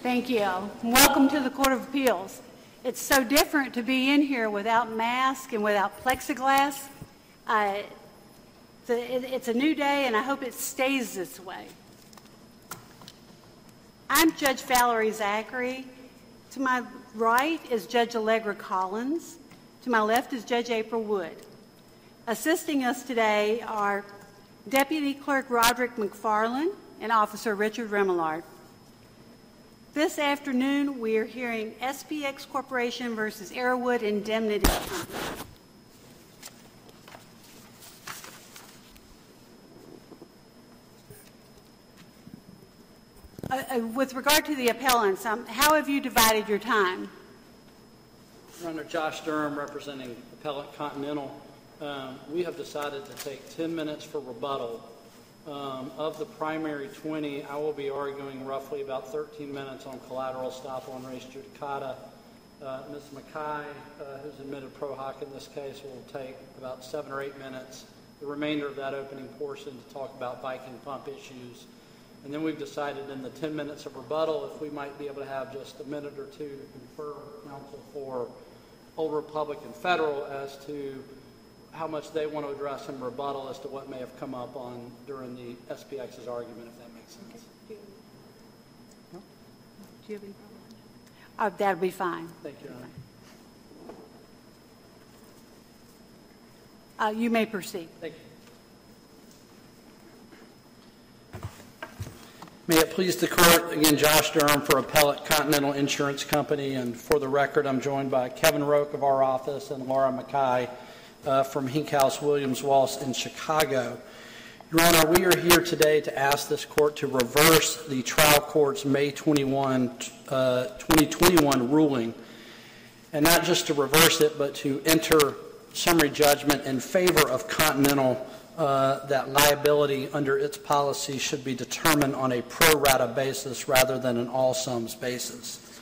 Thank you. Welcome to the Court of Appeals. It's so different to be in here without mask and without plexiglass. Uh, it's a new day, and I hope it stays this way. I'm Judge Valerie Zachary. To my right is Judge Allegra Collins. To my left is Judge April Wood. Assisting us today are Deputy Clerk Roderick McFarland and Officer Richard Remillard. This afternoon, we are hearing SPX Corporation versus Arrowood Indemnity Uh, uh, with regard to the appellants, um, how have you divided your time? Runner Josh Durham, representing Appellant Continental. Um, we have decided to take 10 minutes for rebuttal. Um, of the primary 20, I will be arguing roughly about 13 minutes on collateral estoppel and res judicata. Uh, Ms. McKay, uh, who's admitted pro hac in this case, will take about seven or eight minutes. The remainder of that opening portion to talk about Viking pump issues and then we've decided in the 10 minutes of rebuttal if we might be able to have just a minute or two to confer with counsel for Old Republic and Federal as to how much they want to address in rebuttal as to what may have come up on during the SPX's argument, if that makes sense. Do you have any problem? Uh, that'll be fine. Thank you, Your Honor. Uh, you may proceed. Thank you. May it please the court, again, Josh Durham for Appellate Continental Insurance Company. And for the record, I'm joined by Kevin Roke of our office and Laura McKay uh, from Hinkhouse Williams Walsh in Chicago. Your Honor, we are here today to ask this court to reverse the trial court's May 21, uh, 2021 ruling, and not just to reverse it, but to enter summary judgment in favor of Continental uh, that liability under its policy should be determined on a pro rata basis rather than an all sums basis.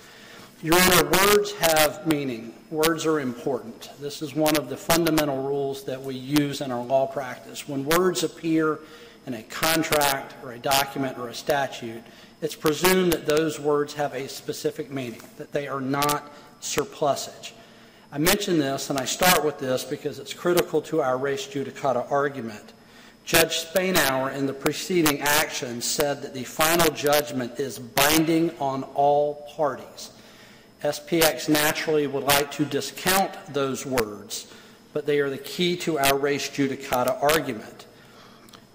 Your Honor, words have meaning. Words are important. This is one of the fundamental rules that we use in our law practice. When words appear in a contract or a document or a statute, it's presumed that those words have a specific meaning, that they are not surplusage. I mention this, and I start with this because it's critical to our res judicata argument. Judge Spainhour, in the preceding action, said that the final judgment is binding on all parties. SPX naturally would like to discount those words, but they are the key to our res judicata argument.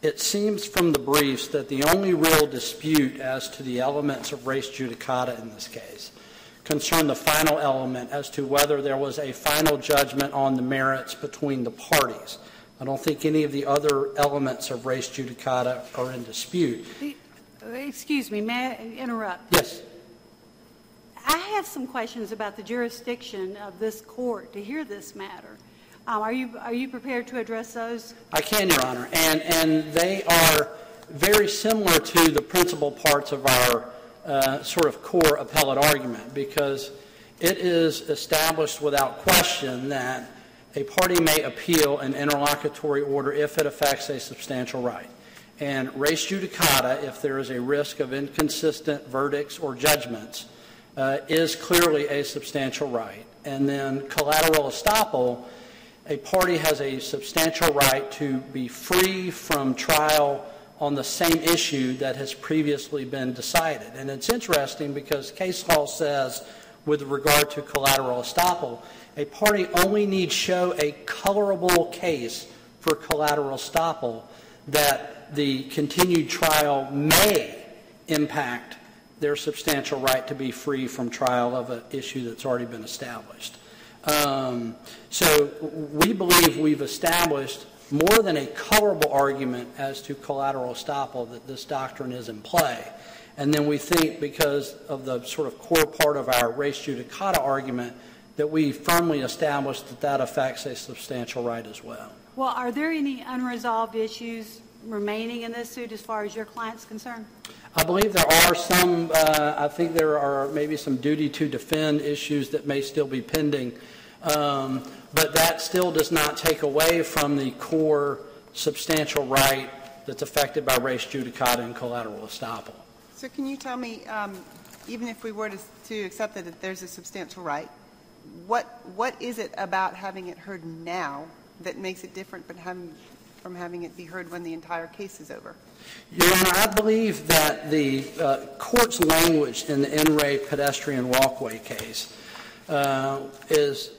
It seems from the briefs that the only real dispute as to the elements of res judicata in this case concern the final element as to whether there was a final judgment on the merits between the parties. I don't think any of the other elements of res judicata are in dispute. Excuse me, may I interrupt? Yes. I have some questions about the jurisdiction of this court to hear this matter. Um, are you are you prepared to address those? I can, Your Honor, and and they are very similar to the principal parts of our uh, sort of core appellate argument because it is established without question that a party may appeal an interlocutory order if it affects a substantial right. And res judicata, if there is a risk of inconsistent verdicts or judgments, uh, is clearly a substantial right. And then collateral estoppel, a party has a substantial right to be free from trial on the same issue that has previously been decided. And it's interesting because case law says, with regard to collateral estoppel, a party only needs show a colorable case for collateral estoppel that the continued trial may impact their substantial right to be free from trial of an issue that's already been established. Um, so we believe we've established more than a colorable argument as to collateral estoppel that this doctrine is in play. And then we think because of the sort of core part of our res judicata argument that we firmly established that that affects a substantial right as well. Well, are there any unresolved issues remaining in this suit as far as your client's concerned? I believe there are some. Uh, I think there are maybe some duty to defend issues that may still be pending. Um, but that still does not take away from the core substantial right that's affected by res judicata and collateral estoppel. So can you tell me, um, even if we were to, to accept that there's a substantial right, what, what is it about having it heard now that makes it different but having, from having it be heard when the entire case is over? Your Honor, I believe that the uh, court's language in the In re pedestrian walkway case uh, is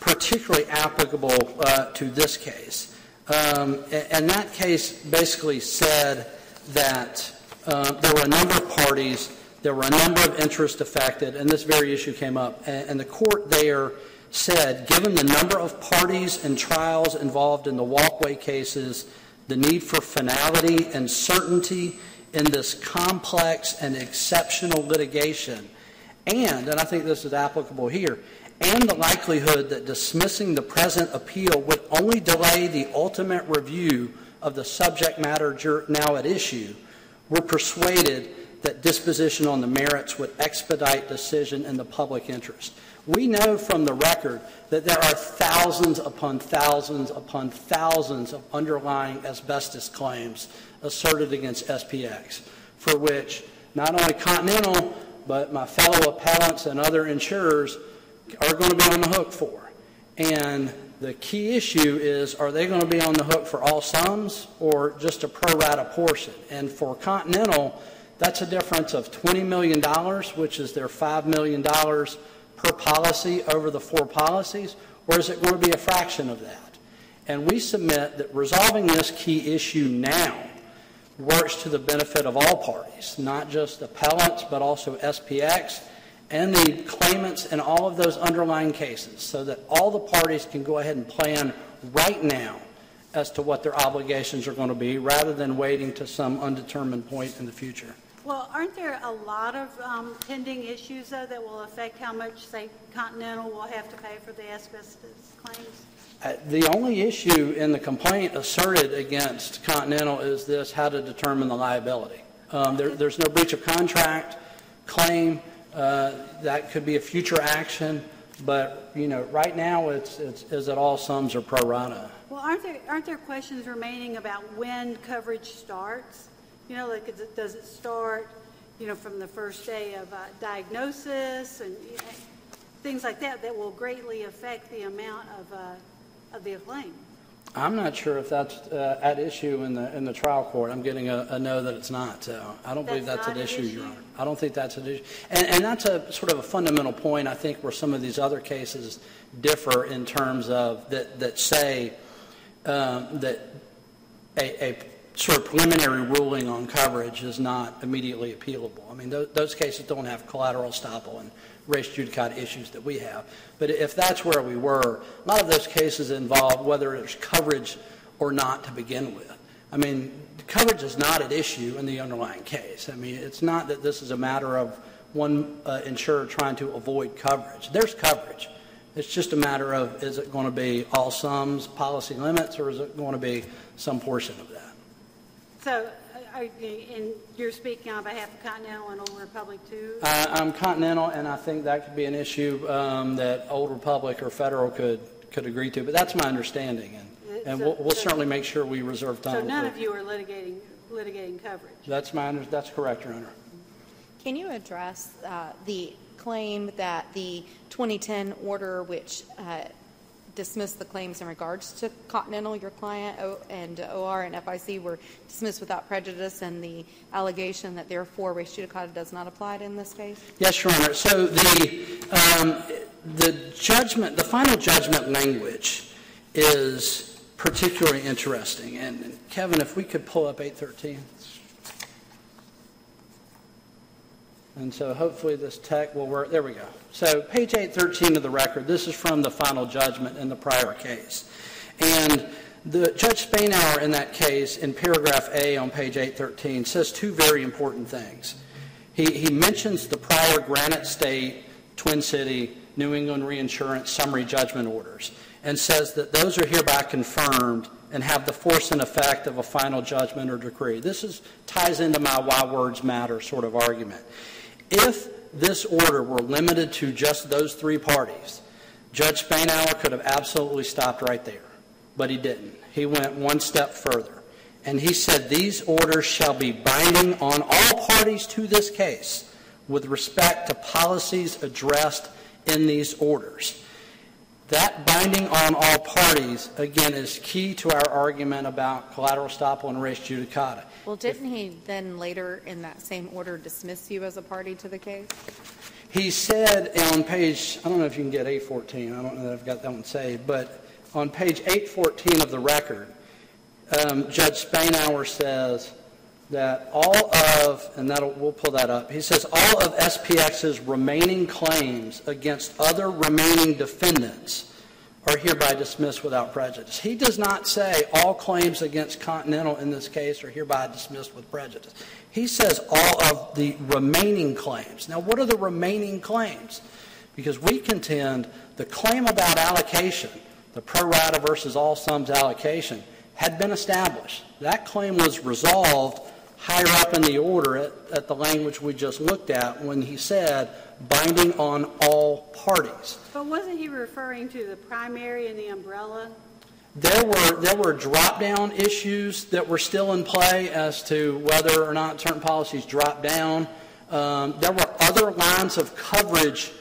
particularly applicable uh, to this case. Um, and that case basically said that uh, there were a number of parties, there were a number of interests affected, and this very issue came up. And, and the court there said, given the number of parties and trials involved in the walkway cases, the need for finality and certainty in this complex and exceptional litigation, and, and I think this is applicable here, and the likelihood that dismissing the present appeal would only delay the ultimate review of the subject matter now at issue, were persuaded that disposition on the merits would expedite decision in the public interest. We know from the record that there are thousands upon thousands upon thousands of underlying asbestos claims asserted against SPX, for which not only Continental, but my fellow appellants and other insurers are going to be on the hook for. And the key issue is are they going to be on the hook for all sums or just a pro rata portion? And for Continental, that's a difference of $20 million, which is their $5 million per policy over the four policies, or is it going to be a fraction of that? And we submit that resolving this key issue now works to the benefit of all parties, not just appellants, but also SPX and the claimants in all of those underlying cases, so that all the parties can go ahead and plan right now as to what their obligations are going to be rather than waiting to some undetermined point in the future. Well, aren't there a lot of um, pending issues, though, that will affect how much, say, Continental will have to pay for the asbestos claims? Uh, the only issue in the complaint asserted against Continental is this how to determine the liability. Um, there, there's no breach of contract claim. Uh, that could be a future action, but you know, right now it's, it's is it all sums or pro rata. Well, aren't there aren't there questions remaining about when coverage starts? You know, like it, does it start, you know, from the first day of uh, diagnosis and you know, things like that that will greatly affect the amount of uh, of the claim. I'm not sure if that's uh, at issue in the in the trial court. I'm getting a, a no that it's not. So I don't believe that's an, an issue, issue, Your Honor. I don't think that's an issue, and, and that's a sort of a fundamental point. I think where some of these other cases differ in terms of that that say um, that a, a sort of preliminary ruling on coverage is not immediately appealable. I mean, those, those cases don't have collateral estoppel and res judicata issues that we have. But if that's where we were, a lot of those cases involve whether there's coverage or not to begin with. I mean, coverage is not at issue in the underlying case. I mean, it's not that this is a matter of one uh, insurer trying to avoid coverage. There's coverage. It's just a matter of is it going to be all sums, policy limits, or is it going to be some portion of that? So, uh, you, and you're speaking on behalf of Continental and Old Republic too? Uh, I'm Continental, and I think that could be an issue um, that Old Republic or Federal could could agree to. But that's my understanding, and, and So- we'll, we'll so- certainly make sure we reserve time. So none for- of you are litigating, litigating coverage? That's my under, that's correct, Your Honor. Can you address uh, the claim that the 2010 order, which uh, dismissed the claims in regards to Continental, your client, and OR and FIC were dismissed without prejudice, and the allegation that therefore res judicata does not apply in this case? Yes, Your Honor. So the, um, the judgment, the final judgment language is particularly interesting. And Kevin, if we could pull up 813. And so hopefully this tech will work. There we go. So page 813 of the record, this is from the final judgment in the prior case. And the Judge Spainhour in that case, in paragraph A on page 813, says two very important things. He, he mentions the prior Granite State, Twin City, New England Reinsurance summary judgment orders and says that those are hereby confirmed and have the force and effect of a final judgment or decree. This is, ties into my why words matter sort of argument. If this order were limited to just those three parties, Judge Spainhour could have absolutely stopped right there, but he didn't. He went one step further, and he said these orders shall be binding on all parties to this case, with respect to policies addressed in these orders. That binding on all parties, again, is key to our argument about collateral estoppel and res judicata. Well, didn't he then later in that same order dismiss you as a party to the case? He said on page, I don't know if you can get 814, I don't know that I've got that one saved, but on page 814 of the record, um, Judge Spainhour says that all of, and that'll, we'll pull that up, he says all of SPX's remaining claims against other remaining defendants are hereby dismissed without prejudice. He does not say all claims against Continental in this case are hereby dismissed with prejudice. He says all of the remaining claims. Now, what are the remaining claims? Because we contend the claim about allocation, the pro rata versus all sums allocation, had been established. That claim was resolved higher up in the order at, at the language we just looked at when he said binding on all parties. But wasn't he referring to the primary and the umbrella? There were, there were drop-down issues that were still in play as to whether or not certain policies drop down. Um, there were other lines of coverage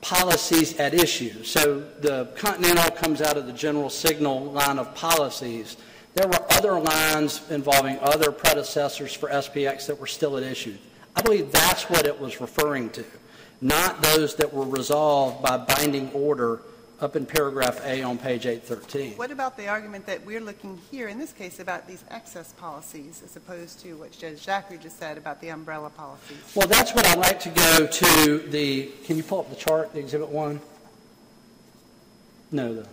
policies at issue. So the Continental comes out of the general signal line of policies. There were other lines involving other predecessors for SPX that were still at issue. I believe that's what it was referring to, not those that were resolved by binding order up in paragraph A on page 813. What about the argument that we're looking here, in this case, about these excess policies, as opposed to what Judge Zachary just said about the umbrella policies? Well, that's what I'd like to go to the, can you pull up the chart, the Exhibit 1? No, the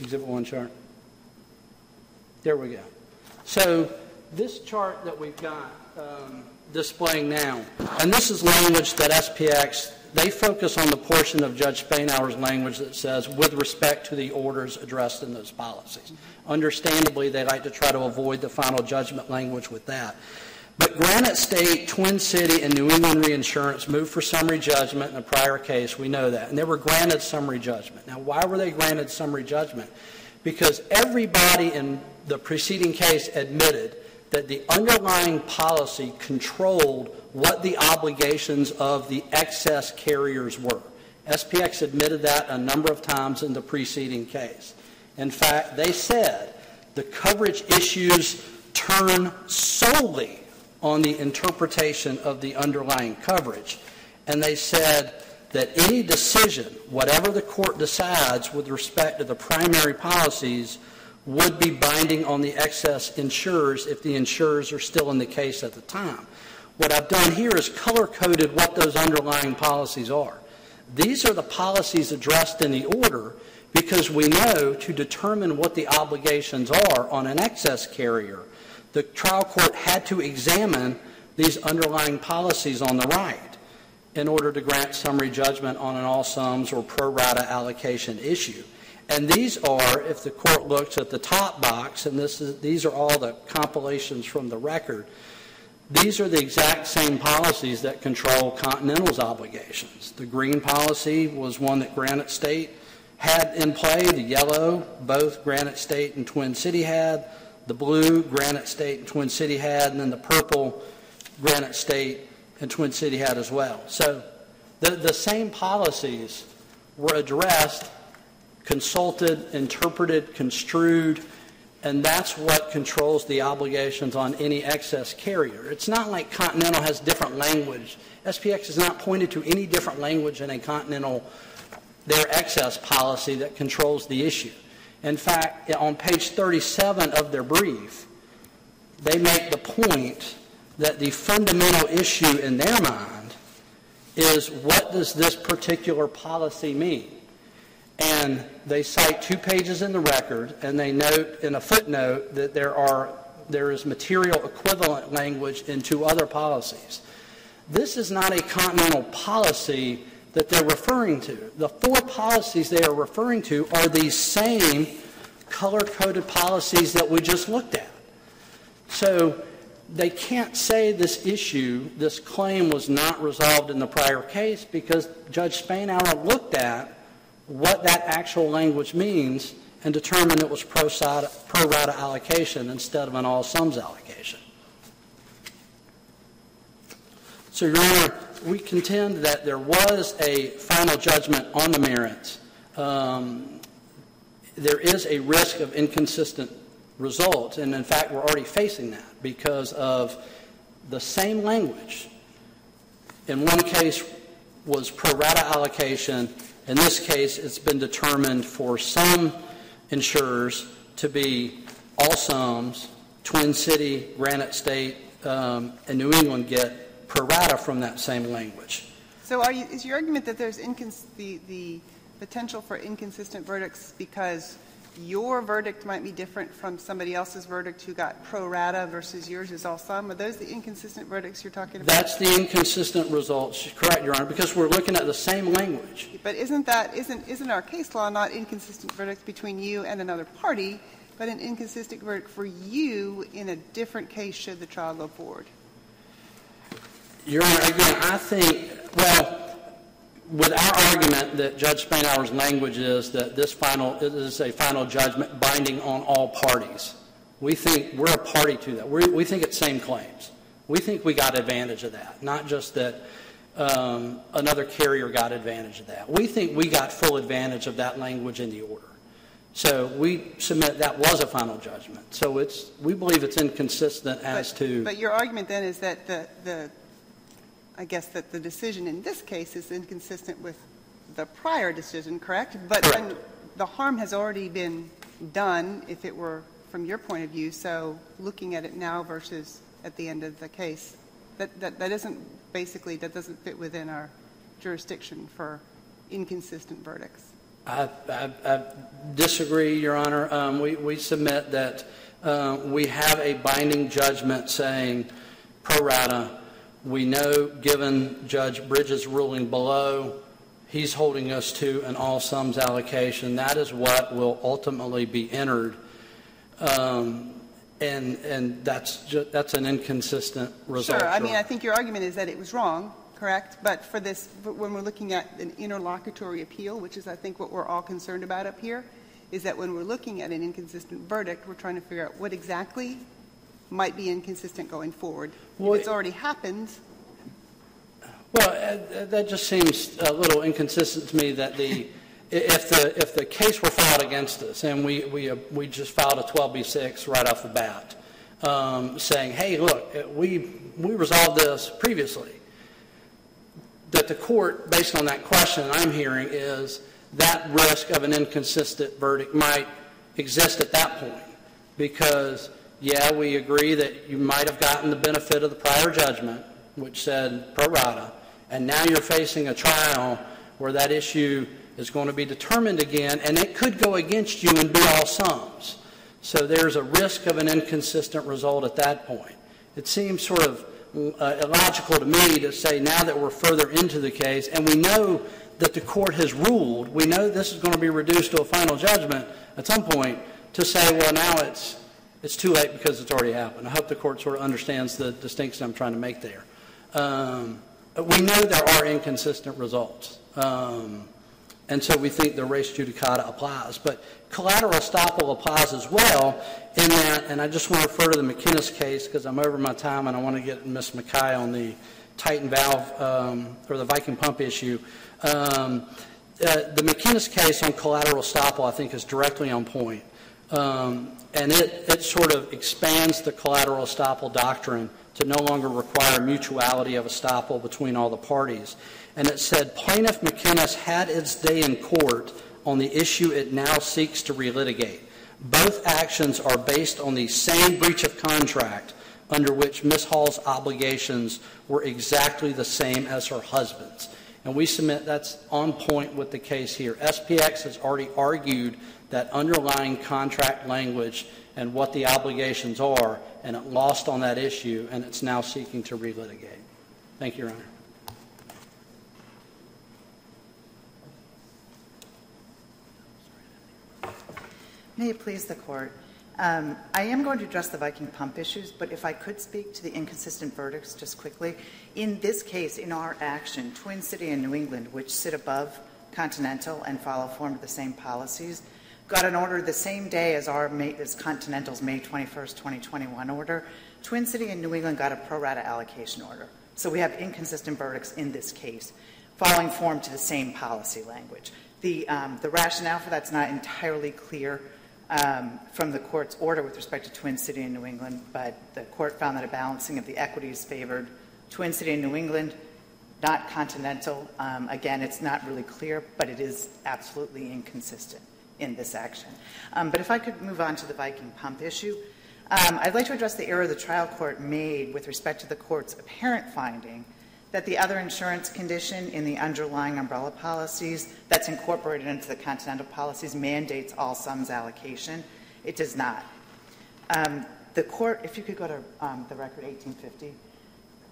Exhibit 1 chart. There we go. So this chart that we've got um, displaying now, and this is language that SPX, they focus on the portion of Judge Spainhour's language that says, with respect to the orders addressed in those policies. Understandably, they like to try to avoid the final judgment language with that. But Granite State, Twin City, and New England Reinsurance moved for summary judgment in a prior case. We know that. And they were granted summary judgment. Now, why were they granted summary judgment? Because everybody in the preceding case admitted that the underlying policy controlled what the obligations of the excess carriers were. SPX admitted that a number of times in the preceding case. In fact, they said the coverage issues turn solely on the interpretation of the underlying coverage. And they said that any decision, whatever the court decides with respect to the primary policies, would be binding on the excess insurers if the insurers are still in the case at the time. What I've done here is color coded what those underlying policies are. These are the policies addressed in the order because we know to determine what the obligations are on an excess carrier, the trial court had to examine these underlying policies on the right in order to grant summary judgment on an all sums or pro rata allocation issue. And these are, if the court looks at the top box, and this is, these are all the compilations from the record, these are the exact same policies that control Continental's obligations. The green policy was one that Granite State had in play, the yellow, both Granite State and Twin City had, the blue, Granite State and Twin City had, and then the purple, Granite State and Twin City had as well. So the, the same policies were addressed consulted, interpreted, construed, and that's what controls the obligations on any excess carrier. It's not like Continental has different language. SPX has not pointed to any different language in a Continental, their excess policy that controls the issue. In fact, on page 37 of their brief, they make the point that the fundamental issue in their mind is what does this particular policy mean? And they cite two pages in the record, and they note in a footnote that there are there is material equivalent language in two other policies. This is not a continental policy that they're referring to. The four policies they are referring to are these same color coded policies that we just looked at. So they can't say this issue, this claim was not resolved in the prior case because Judge Spainhour looked at what that actual language means and determined it was pro rata allocation instead of an all sums allocation. So, Your Honor, we contend that there was a final judgment on the merits. Um, there is a risk of inconsistent results, and in fact, we're already facing that because of the same language. In one case was pro rata allocation. In this case, it's been determined for some insurers to be all sums. Twin City, Granite State, um, and New England get pro rata from that same language. So you, is your argument that there's incons- the, the potential for inconsistent verdicts because your verdict might be different from somebody else's verdict who got pro rata versus yours is all sum? Are those the inconsistent verdicts you're talking about? That's the inconsistent results, correct, Your Honor, because we're looking at the same language. But isn't that, isn't, isn't our case law not inconsistent verdicts between you and another party, but an inconsistent verdict for you in a different case should the trial go forward? Your Honor, again, I think, well, with our argument that Judge Spainhour's language is that this final is a final judgment binding on all parties, we think we're a party to that. we we think it's same claims. We think we got advantage of that, not just that um, another carrier got advantage of that. We think we got full advantage of that language in the order. So we submit that was a final judgment. So it's we believe it's inconsistent as but, to. But your argument then is that the, the I guess that the decision in this case is inconsistent with the prior decision, correct? But correct. the harm has already been done if it were from your point of view. So looking at it now versus at the end of the case, that, that, that isn't basically, that doesn't fit within our jurisdiction for inconsistent verdicts. I, I, I disagree, Your Honor. Um, we, we submit that uh, we have a binding judgment saying pro rata we know, given Judge Bridges' ruling below, he's holding us to an all sums allocation. That is what will ultimately be entered. Um, and and that's just, that's an inconsistent result. Sure. I mean, I think your argument is that it was wrong, correct? But for this, when we're looking at an interlocutory appeal, which is, I think, what we're all concerned about up here, is that when we're looking at an inconsistent verdict, we're trying to figure out what exactly might be inconsistent going forward. Well, if it's already happened. Well, uh, that just seems a little inconsistent to me that the if the if the case were filed against us and we we uh, we just filed a 12b6 right off the bat, um, saying, "Hey, look, uh, we we resolved this previously." That the court, based on that question I'm hearing, is that risk of an inconsistent verdict might exist at that point because yeah, we agree that you might have gotten the benefit of the prior judgment, which said pro rata, and now you're facing a trial where that issue is going to be determined again, and it could go against you and be all sums. So there's a risk of an inconsistent result at that point. It seems sort of uh, illogical to me to say now that we're further into the case and we know that the court has ruled, we know this is going to be reduced to a final judgment at some point, to say, well, now it's it's too late because it's already happened. I hope the court sort of understands the distinction I'm trying to make there. Um, we know there are inconsistent results. Um, and so we think the res judicata applies. But collateral estoppel applies as well in that, and I just want to refer to the McInnis case because I'm over my time and I want to get Ms. McKay on the Titan valve um, or the Viking pump issue. Um, uh, the McInnis case on collateral estoppel, I think, is directly on point. Um, and it, it sort of expands the collateral estoppel doctrine to no longer require mutuality of estoppel between all the parties. And it said plaintiff McInnis had its day in court on the issue it now seeks to relitigate. Both actions are based on the same breach of contract under which Ms. Hall's obligations were exactly the same as her husband's. And we submit that's on point with the case here. SPX has already argued that underlying contract language and what the obligations are, and it lost on that issue, and it's now seeking to relitigate. Thank you, Your Honor. May it please the court. Um, I am going to address the Viking pump issues, but if I could speak to the inconsistent verdicts just quickly. In this case, in our action, Twin City and New England, which sit above Continental and follow form of the same policies, got an order the same day as our May, as Continental's May 21st, 2021 order. Twin City and New England got a pro rata allocation order. So we have inconsistent verdicts in this case, following form to the same policy language. The, um, the rationale for that's not entirely clear um, from the court's order with respect to Twin City and New England, but the court found that a balancing of the equities favored Twin City and New England, not Continental. Um, again, it's not really clear, but it is absolutely inconsistent in this action. Um, but if I could move on to the Viking pump issue, um, I'd like to address the error the trial court made with respect to the court's apparent finding that the other insurance condition in the underlying umbrella policies that's incorporated into the Continental policies mandates all sums allocation. It does not. Um, the court, if you could go to um, the record 1850.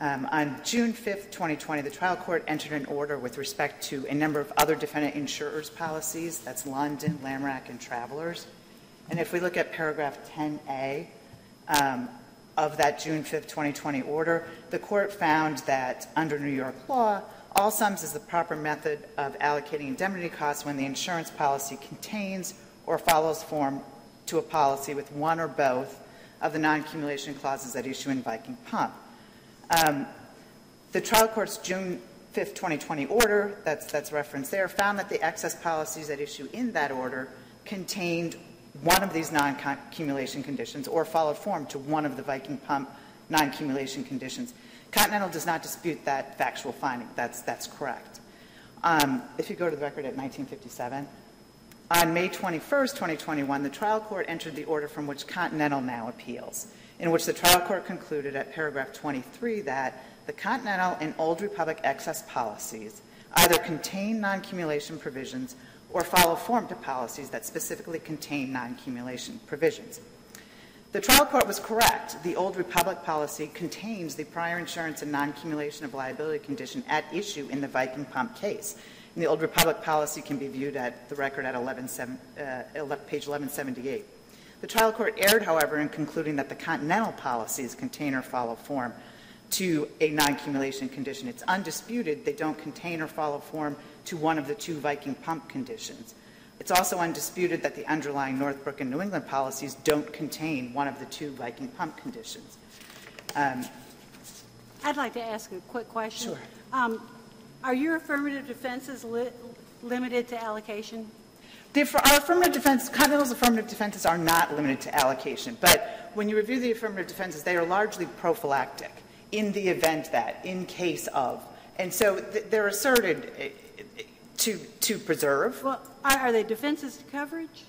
Um, on June 5th, 2020, the trial court entered an order with respect to a number of other defendant insurers' policies. That's London, Lamorak, and Travelers. And if we look at paragraph 10A um, of that June 5th, 2020 order, the court found that under New York law, all sums is the proper method of allocating indemnity costs when the insurance policy contains or follows form to a policy with one or both of the non-accumulation clauses at issue in Viking Pump. Um, the trial court's June 5th, 2020 order, that's, that's referenced there, found that the excess policies at issue in that order contained one of these non-accumulation conditions or followed form to one of the Viking Pump non-accumulation conditions. Continental does not dispute that factual finding. That's, that's correct. Um, if you go to the record at 1957, on May 21st, 2021, the trial court entered the order from which Continental now appeals in which the trial court concluded at paragraph 23 that the Continental and Old Republic excess policies either contain non-accumulation provisions or follow form to policies that specifically contain non-accumulation provisions. The trial court was correct. The Old Republic policy contains the prior insurance and non-accumulation of liability condition at issue in the Viking Pump case. And the Old Republic policy can be viewed at the record at 11, uh, page 1178. The trial court erred, however, in concluding that the Continental policies contain or follow form to a non-accumulation condition. It's undisputed they don't contain or follow form to one of the two Viking pump conditions. It's also undisputed that the underlying Northbrook and New England policies don't contain one of the two Viking pump conditions. Um, I'd like to ask a quick question. Sure. Um, are your affirmative defenses li- limited to allocation? The, our affirmative defense, Continental's affirmative defenses are not limited to allocation, but when you review the affirmative defenses, they are largely prophylactic in the event that, in case of. And so th- they're asserted eh, eh, to, to preserve. Well, are, are they defenses to coverage?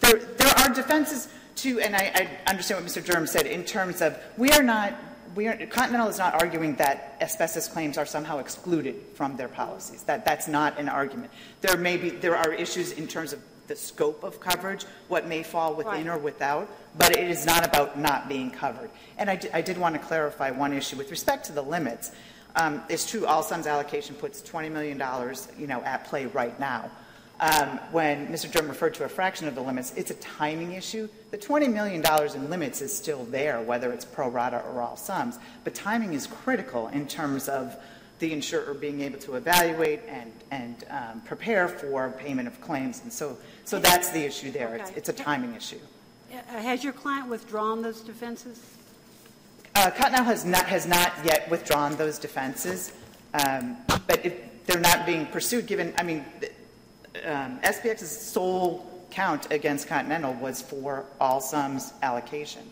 There, there are defenses to, and I, I understand what Mr. Durham said, in terms of we are not we are, Continental is not arguing that asbestos claims are somehow excluded from their policies. That, that's not an argument. There may be, there are issues in terms of the scope of coverage, what may fall within right. or without, but it is not about not being covered. And I, d- I did want to clarify one issue with respect to the limits. Um, it's true, All Sums allocation puts $20 million, you know, at play right now. Um, when Mr. Durham referred to a fraction of the limits, it's a timing issue. The $20 million in limits is still there, whether it's pro rata or all sums. But timing is critical in terms of the insurer being able to evaluate and, and um, prepare for payment of claims. And so, so that's the issue there. Okay. It's, it's a timing issue. Uh, Has your client withdrawn those defenses? Uh, has not, has not yet withdrawn those defenses, um, but if they're not being pursued, given, I mean, um, SPX's sole count against Continental was for all sums allocation.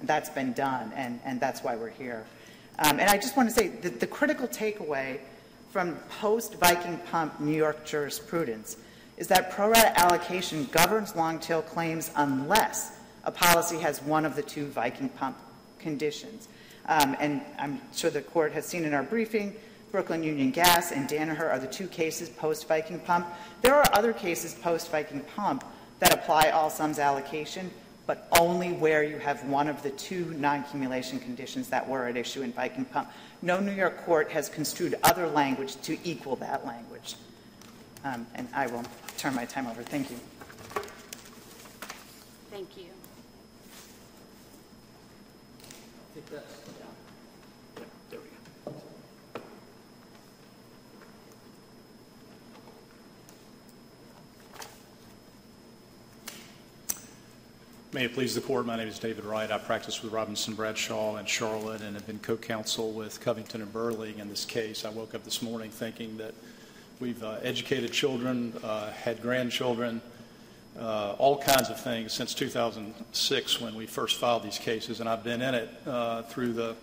And that's been done, and, and that's why we're here. Um, and I just want to say that the critical takeaway from post Viking Pump New York jurisprudence is that pro rata allocation governs long tail claims unless a policy has one of the two Viking Pump conditions. Um, and I'm sure the court has seen in our briefing Brooklyn Union Gas and Danaher are the two cases post Viking Pump. There are other cases post Viking Pump that apply all sums allocation, but only where you have one of the two non accumulation conditions that were at issue in Viking Pump. No New York court has construed other language to equal that language. Um, and I will turn my time over. Thank you. Thank you. I think that's, yeah. There we go. May it please the court, my name is David Wright. I practice with Robinson Bradshaw in Charlotte and have been co-counsel with Covington and Burling in this case. I woke up this morning thinking that we've uh, educated children, uh, had grandchildren, uh, all kinds of things since 2006 when we first filed these cases, and I've been in it uh, through the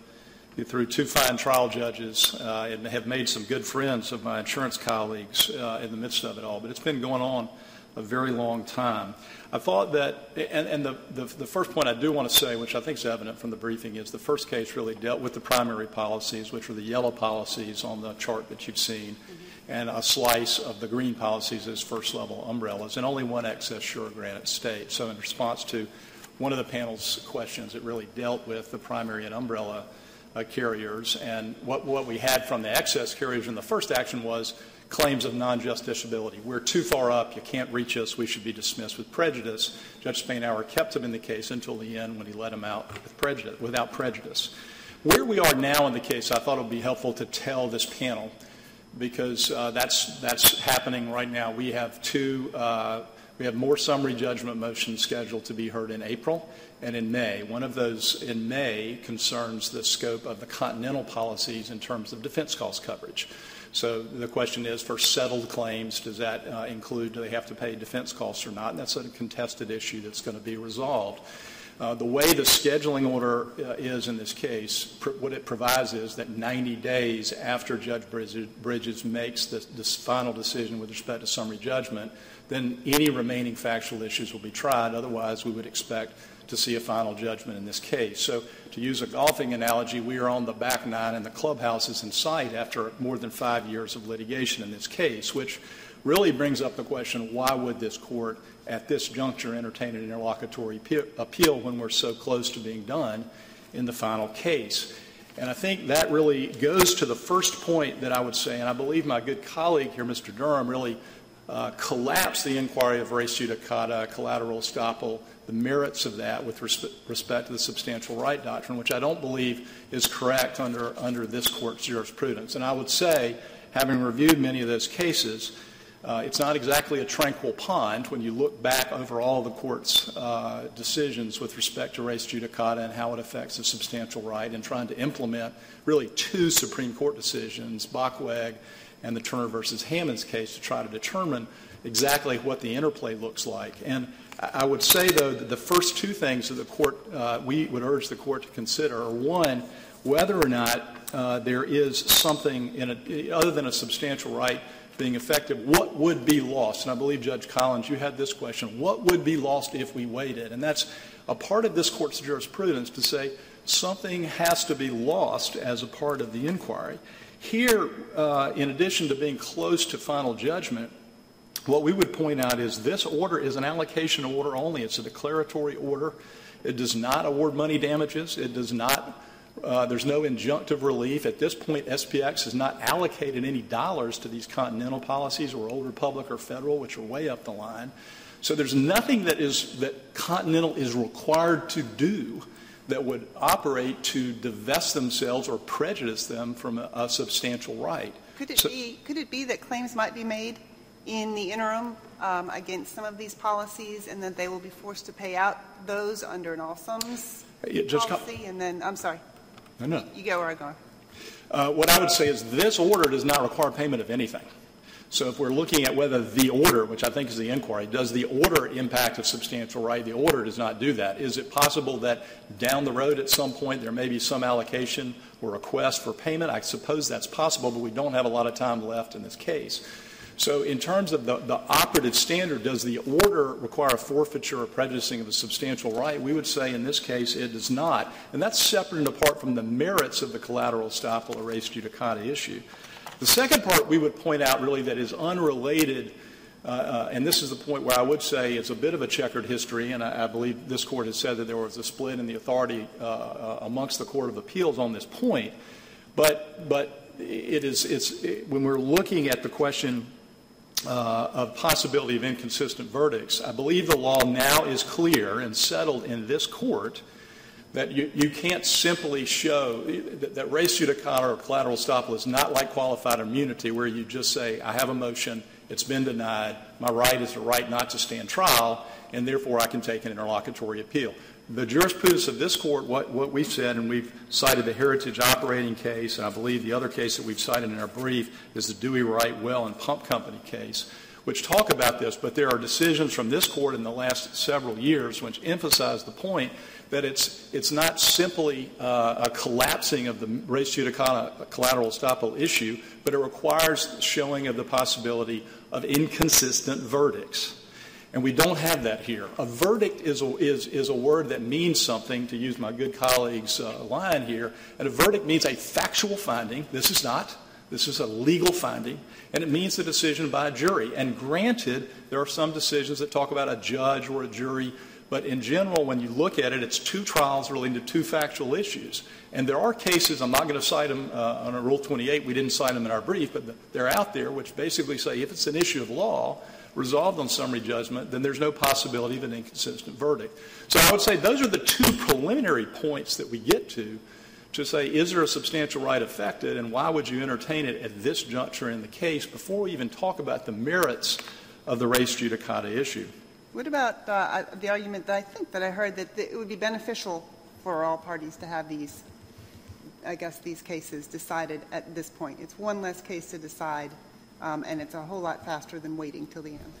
through two fine trial judges uh, and have made some good friends of my insurance colleagues uh, in the midst of it all. But it's been going on a very long time. I thought that, and, and the, the, the, first point I do want to say, which I think is evident from the briefing, is the first case really dealt with the primary policies, which are the yellow policies on the chart that you've seen, mm-hmm. and a slice of the green policies as first level umbrellas, and only one excess sure Granite State. So, in response to one of the panel's questions, it really dealt with the primary and umbrella uh, carriers. And what, what we had from the excess carriers in the first action was claims of non-justiciability. We're too far up. You can't reach us. We should be dismissed with prejudice. Judge Spainhour kept him in the case until the end when he let him out with prejudice, without prejudice. Where we are now in the case, I thought it would be helpful to tell this panel because uh, that's, that's happening right now. We have two, uh, we have more summary judgment motions scheduled to be heard in April and in May. One of those in May concerns the scope of the continental policies in terms of defense cost coverage. So the question is for settled claims, does that uh, include do they have to pay defense costs or not? And that's a contested issue that's going to be resolved. Uh, the way the scheduling order uh, is in this case, pr- what it provides is that 90 days after Judge Bridges, Bridges makes this, this final decision with respect to summary judgment, then any remaining factual issues will be tried. Otherwise, we would expect to see a final judgment in this case. So, to use a golfing analogy, we are on the back nine and the clubhouse is in sight after more than five years of litigation in this case, which really brings up the question why would this court at this juncture entertain an interlocutory appeal when we're so close to being done in the final case? And I think that really goes to the first point that I would say, and I believe my good colleague here, Mr. Durham, really uh, collapsed the inquiry of res judicata, collateral estoppel, the merits of that with resp- respect to the substantial right doctrine, which I don't believe is correct under, under this court's jurisprudence. And I would say, having reviewed many of those cases, uh, it's not exactly a tranquil pond when you look back over all the court's uh, decisions with respect to res judicata and how it affects the substantial right and trying to implement really two Supreme Court decisions, Bockweg and the Turner versus Hammocks case, to try to determine exactly what the interplay looks like. And I would say, though, that the first two things that the court, uh, we would urge the court to consider are one, whether or not uh, there is something in a, other than a substantial right being effective, what would be lost? And I believe, Judge Collins, you had this question what would be lost if we waited? And that's a part of this court's jurisprudence to say something has to be lost as a part of the inquiry. Here, uh, in addition to being close to final judgment, what we would point out is this order is an allocation order only. It's a declaratory order. It does not award money damages. It does not, uh, there's no injunctive relief. At this point, SPX has not allocated any dollars to these continental policies or Old Republic or federal, which are way up the line. So there's nothing that is that Continental is required to do that would operate to divest themselves or prejudice them from a, a substantial right. Could it, so, be, could it be that claims might be made in the interim um, against some of these policies, and that they will be forced to pay out those under an all sums policy. and then, I'm sorry. No, no. You go where I'm going. Uh, what I would say is this order does not require payment of anything. So if we're looking at whether the order, which I think is the inquiry, does the order impact a substantial right? The order does not do that. Is it possible that down the road at some point there may be some allocation or request for payment? I suppose that's possible, but we don't have a lot of time left in this case. So, in terms of the, the operative standard, does the order require a forfeiture or prejudicing of a substantial right? We would say in this case it does not. And that's separate and apart from the merits of the collateral estoppel or res judicata issue. The second part we would point out really that is unrelated, uh, uh, and this is the point where I would say it's a bit of a checkered history, and I, I believe this court has said that there was a split in the authority uh, uh amongst the Court of Appeals on this point. But, but it is, it's, it, when we're looking at the question uh, of possibility of inconsistent verdicts. I believe the law now is clear and settled in this court that you, you can't simply show that, that res judicata or collateral estoppel is not like qualified immunity where you just say, I have a motion, it's been denied, my right is the right not to stand trial, and therefore I can take an interlocutory appeal. The jurisprudence of this court, what, what we've said, and we've cited the Heritage operating case, and I believe the other case that we've cited in our brief is the Dewey Wright Well and Pump Company case, which talk about this, but there are decisions from this court in the last several years which emphasize the point that it's, it's not simply uh, a collapsing of the res judicata collateral estoppel issue, but it requires showing of the possibility of inconsistent verdicts. And we don't have that here. A verdict is a, is, is a word that means something, to use my good colleague's uh, line here. And a verdict means a factual finding. This is not. This is a legal finding. And it means the decision by a jury. And granted, there are some decisions that talk about a judge or a jury but in general, when you look at it, it's two trials relating to two factual issues. And there are cases, I'm not going to cite them uh, on Rule 28, we didn't cite them in our brief, but they're out there, which basically say if it's an issue of law resolved on summary judgment, then there's no possibility of an inconsistent verdict. So I would say those are the two preliminary points that we get to to say, is there a substantial right affected, and why would you entertain it at this juncture in the case before we even talk about the merits of the res judicata issue? What about uh, the argument that I think that I heard that it would be beneficial for all parties to have these, I guess, these cases decided at this point? It's one less case to decide, um, and it's a whole lot faster than waiting till the end.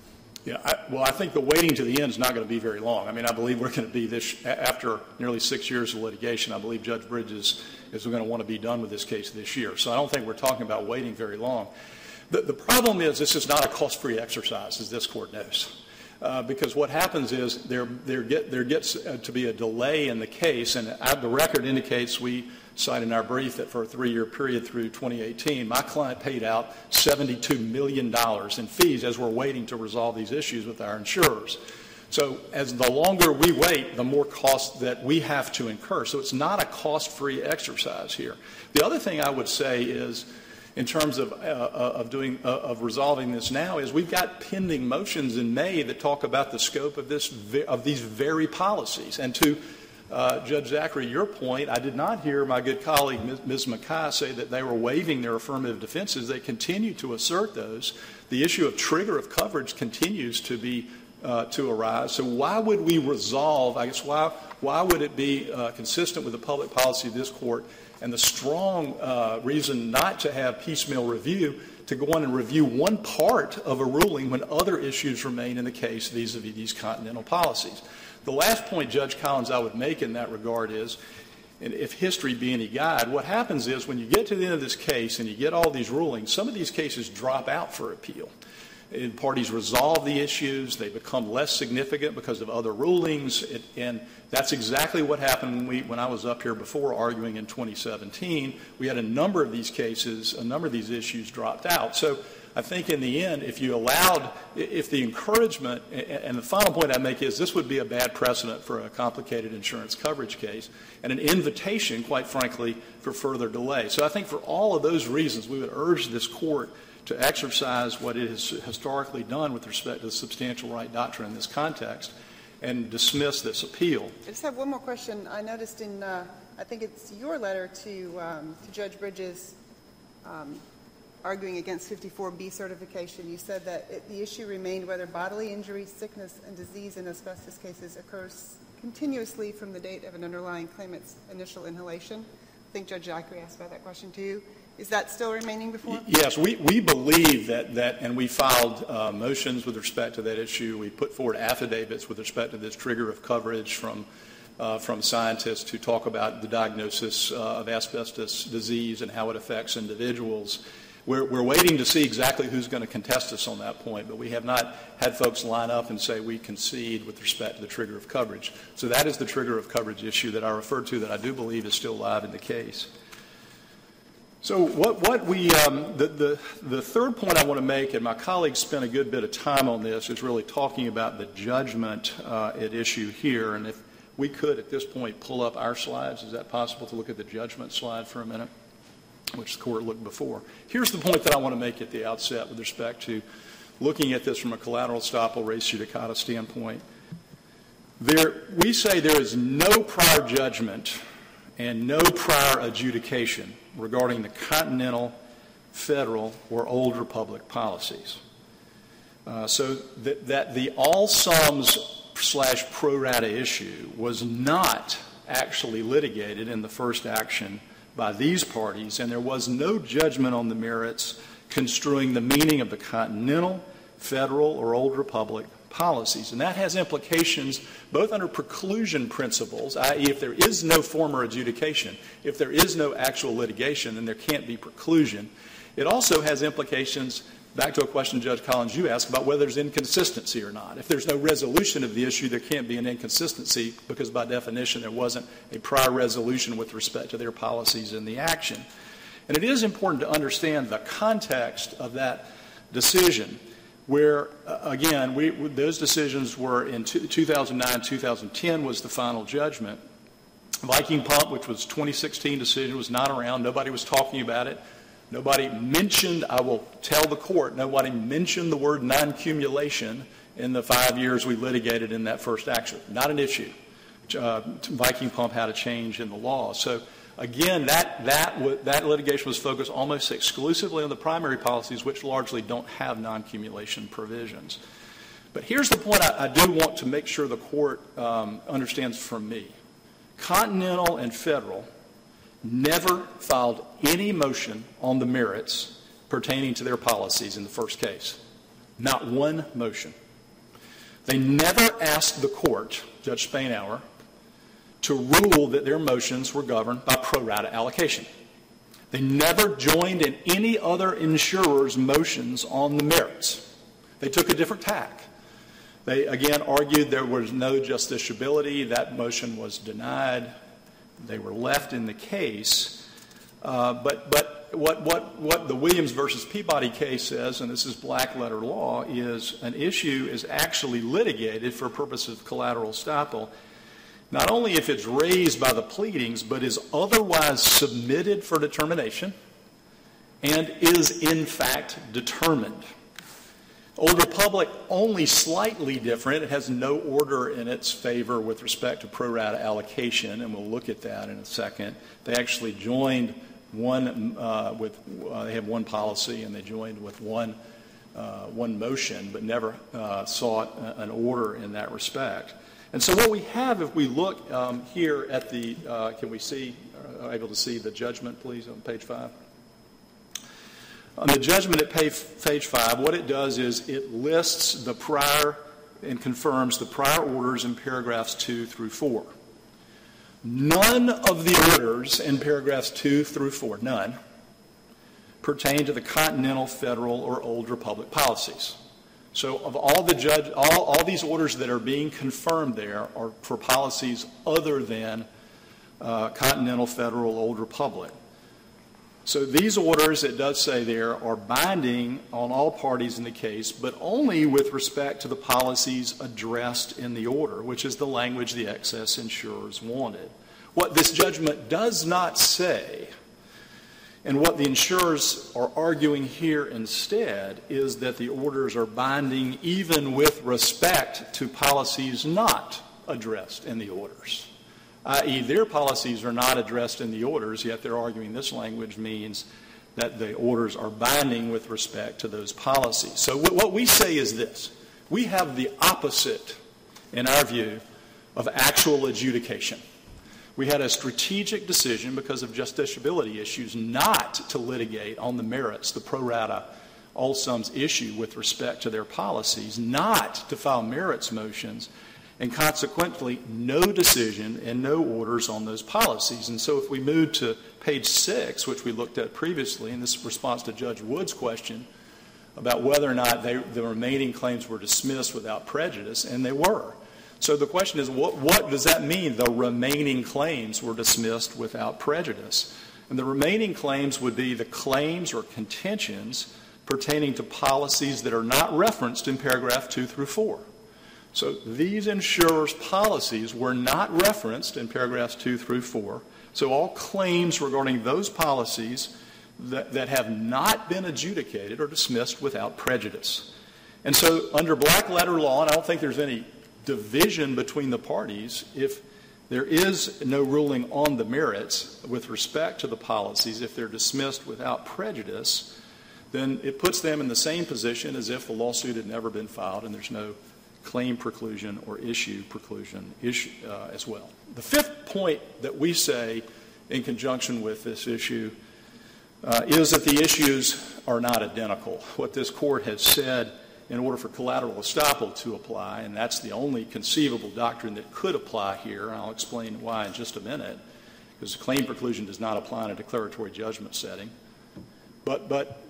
Yeah, I, well, I think the waiting to the end is not going to be very long. I mean, I believe we're going to be this after nearly six years of litigation. I believe Judge Bridges is going to want to be done with this case this year. So I don't think we're talking about waiting very long. The, the problem is this is not a cost-free exercise, as this court knows. Uh, because what happens is there, there, get, there gets uh, to be a delay in the case, and the record indicates we cite in our brief that for a three year period through 2018, my client paid out $72 million in fees as we're waiting to resolve these issues with our insurers. So, as the longer we wait, the more cost that we have to incur. So, it's not a cost free exercise here. The other thing I would say is, in terms of, uh, uh, of, doing, uh, of resolving this now is we've got pending motions in May that talk about the scope of, this, of these very policies. And to uh, Judge Zachary, your point, I did not hear my good colleague Ms. Ms. Mackay say that they were waiving their affirmative defenses. They continue to assert those. The issue of trigger of coverage continues to be uh, to arise. So why would we resolve? I guess why why would it be uh, consistent with the public policy of this court and the strong uh, reason not to have piecemeal review to go on and review one part of a ruling when other issues remain in the case vis-a-vis these continental policies. The last point, Judge Collins, I would make in that regard is, and if history be any guide, what happens is when you get to the end of this case and you get all these rulings, some of these cases drop out for appeal and parties resolve the issues. They become less significant because of other rulings. It, and that's exactly what happened when, we, when I was up here before arguing in 2017. We had a number of these cases, a number of these issues dropped out. So I think in the end, if you allowed, if the encouragement, and the final point I make is this would be a bad precedent for a complicated insurance coverage case and an invitation, quite frankly, for further delay. So I think for all of those reasons, we would urge this court to exercise what it has historically done with respect to the substantial right doctrine in this context and dismiss this appeal. I just have one more question. I noticed in, uh, I think it's your letter to, um, to Judge Bridges um, arguing against 54B certification, you said that it, the issue remained whether bodily injury, sickness, and disease in asbestos cases occurs continuously from the date of an underlying claimant's initial inhalation. Think Judge Zachary asked about that question too. Is that still remaining before? Yes, we, we believe that, that, and we filed uh, motions with respect to that issue. We put forward affidavits with respect to this trigger of coverage from, uh, from scientists who talk about the diagnosis uh, of asbestos disease and how it affects individuals. We're, we're waiting to see exactly who's going to contest us on that point, but we have not had folks line up and say we concede with respect to the trigger of coverage. So that is the trigger of coverage issue that I referred to that I do believe is still live in the case. So what, what we, um, the, the, the third point I want to make, and my colleagues spent a good bit of time on this, is really talking about the judgment uh, at issue here. And if we could at this point pull up our slides, is that possible to look at the judgment slide for a minute, which the court looked before? Here's the point that I want to make at the outset with respect to looking at this from a collateral estoppel res judicata standpoint. There, we say there is no prior judgment and no prior adjudication regarding the continental, federal, or old republic policies. Uh, so that, that the all sums slash pro rata issue was not actually litigated in the first action by these parties, and there was no judgment on the merits construing the meaning of the continental, federal, or old republic policies. And that has implications both under preclusion principles, i.e., if there is no former adjudication, if there is no actual litigation, then there can't be preclusion. It also has implications back to a question, Judge Collins, you asked about whether there's inconsistency or not. If there's no resolution of the issue, there can't be an inconsistency because, by definition, there wasn't a prior resolution with respect to their policies and the action. And it is important to understand the context of that decision, where, uh, again, we, those decisions were in 2009, 2010 was the final judgment. Viking Pump, which was 2016 decision, was not around. Nobody was talking about it. Nobody mentioned, I will tell the court, nobody mentioned the word non cumulation in the five years we litigated in that first action. Not an issue. Uh, Viking Pump had a change in the law. So, again, that, that, that litigation was focused almost exclusively on the primary policies, which largely don't have non cumulation provisions. But here's the point I, I, do want to make sure the court um, understands from me Continental and federal never filed any motion on the merits pertaining to their policies in the first case. Not one motion. They never asked the court, Judge Spainhour, to rule that their motions were governed by pro rata allocation. They never joined in any other insurer's motions on the merits. They took a different tack. They again argued there was no justiciability. That motion was denied they were left in the case. Uh, but but what, what, what the Williams versus Peabody case says, and this is black letter law, is an issue is actually litigated for purposes of collateral estoppel, not only if it's raised by the pleadings, but is otherwise submitted for determination and is in fact determined. Old Republic, only slightly different. It has no order in its favor with respect to pro rata allocation, and we'll look at that in a second. They actually joined one uh, with, uh, they have one policy, and they joined with one, uh, one motion, but never uh, sought an order in that respect. And so, what we have, if we look um, here at the, uh, can we see, uh, able to see the judgment, please, on page five? On the judgment at page five, what it does is it lists the prior and confirms the prior orders in paragraphs two through four. None of the orders in paragraphs two through four, none, pertain to the continental, federal, or old republic policies. So, of all the judge, all, all these orders that are being confirmed there are for policies other than uh, continental, federal, old republic. So these orders, it does say there, are binding on all parties in the case, but only with respect to the policies addressed in the order, which is the language the excess insurers wanted. What this judgment does not say, and what the insurers are arguing here instead, is that the orders are binding even with respect to policies not addressed in the orders i.e., their policies are not addressed in the orders, yet they're arguing this language means that the orders are binding with respect to those policies. So, what we say is this we have the opposite, in our view, of actual adjudication. We had a strategic decision because of justiciability issues not to litigate on the merits, the pro rata all sums issue with respect to their policies, not to file merits motions and consequently, no decision and no orders on those policies. And so, if we move to page six, which we looked at previously, in this response to Judge Wood's question about whether or not they, the remaining claims were dismissed without prejudice, and they were. So the question is, what, what does that mean? The remaining claims were dismissed without prejudice. And the remaining claims would be the claims or contentions pertaining to policies that are not referenced in paragraph two through four. So these insurers' policies were not referenced in paragraphs two through four. So all claims regarding those policies that, that have not been adjudicated are dismissed without prejudice. And so under black letter law, and I don't think there's any division between the parties, if there is no ruling on the merits with respect to the policies, if they're dismissed without prejudice, then it puts them in the same position as if the lawsuit had never been filed and there's no claim preclusion or issue preclusion issue, uh, as well. The fifth point that we say in conjunction with this issue uh, is that the issues are not identical. What this court has said in order for collateral estoppel to apply, and that's the only conceivable doctrine that could apply here, I'll explain why in just a minute, because claim preclusion does not apply in a declaratory judgment setting. But, but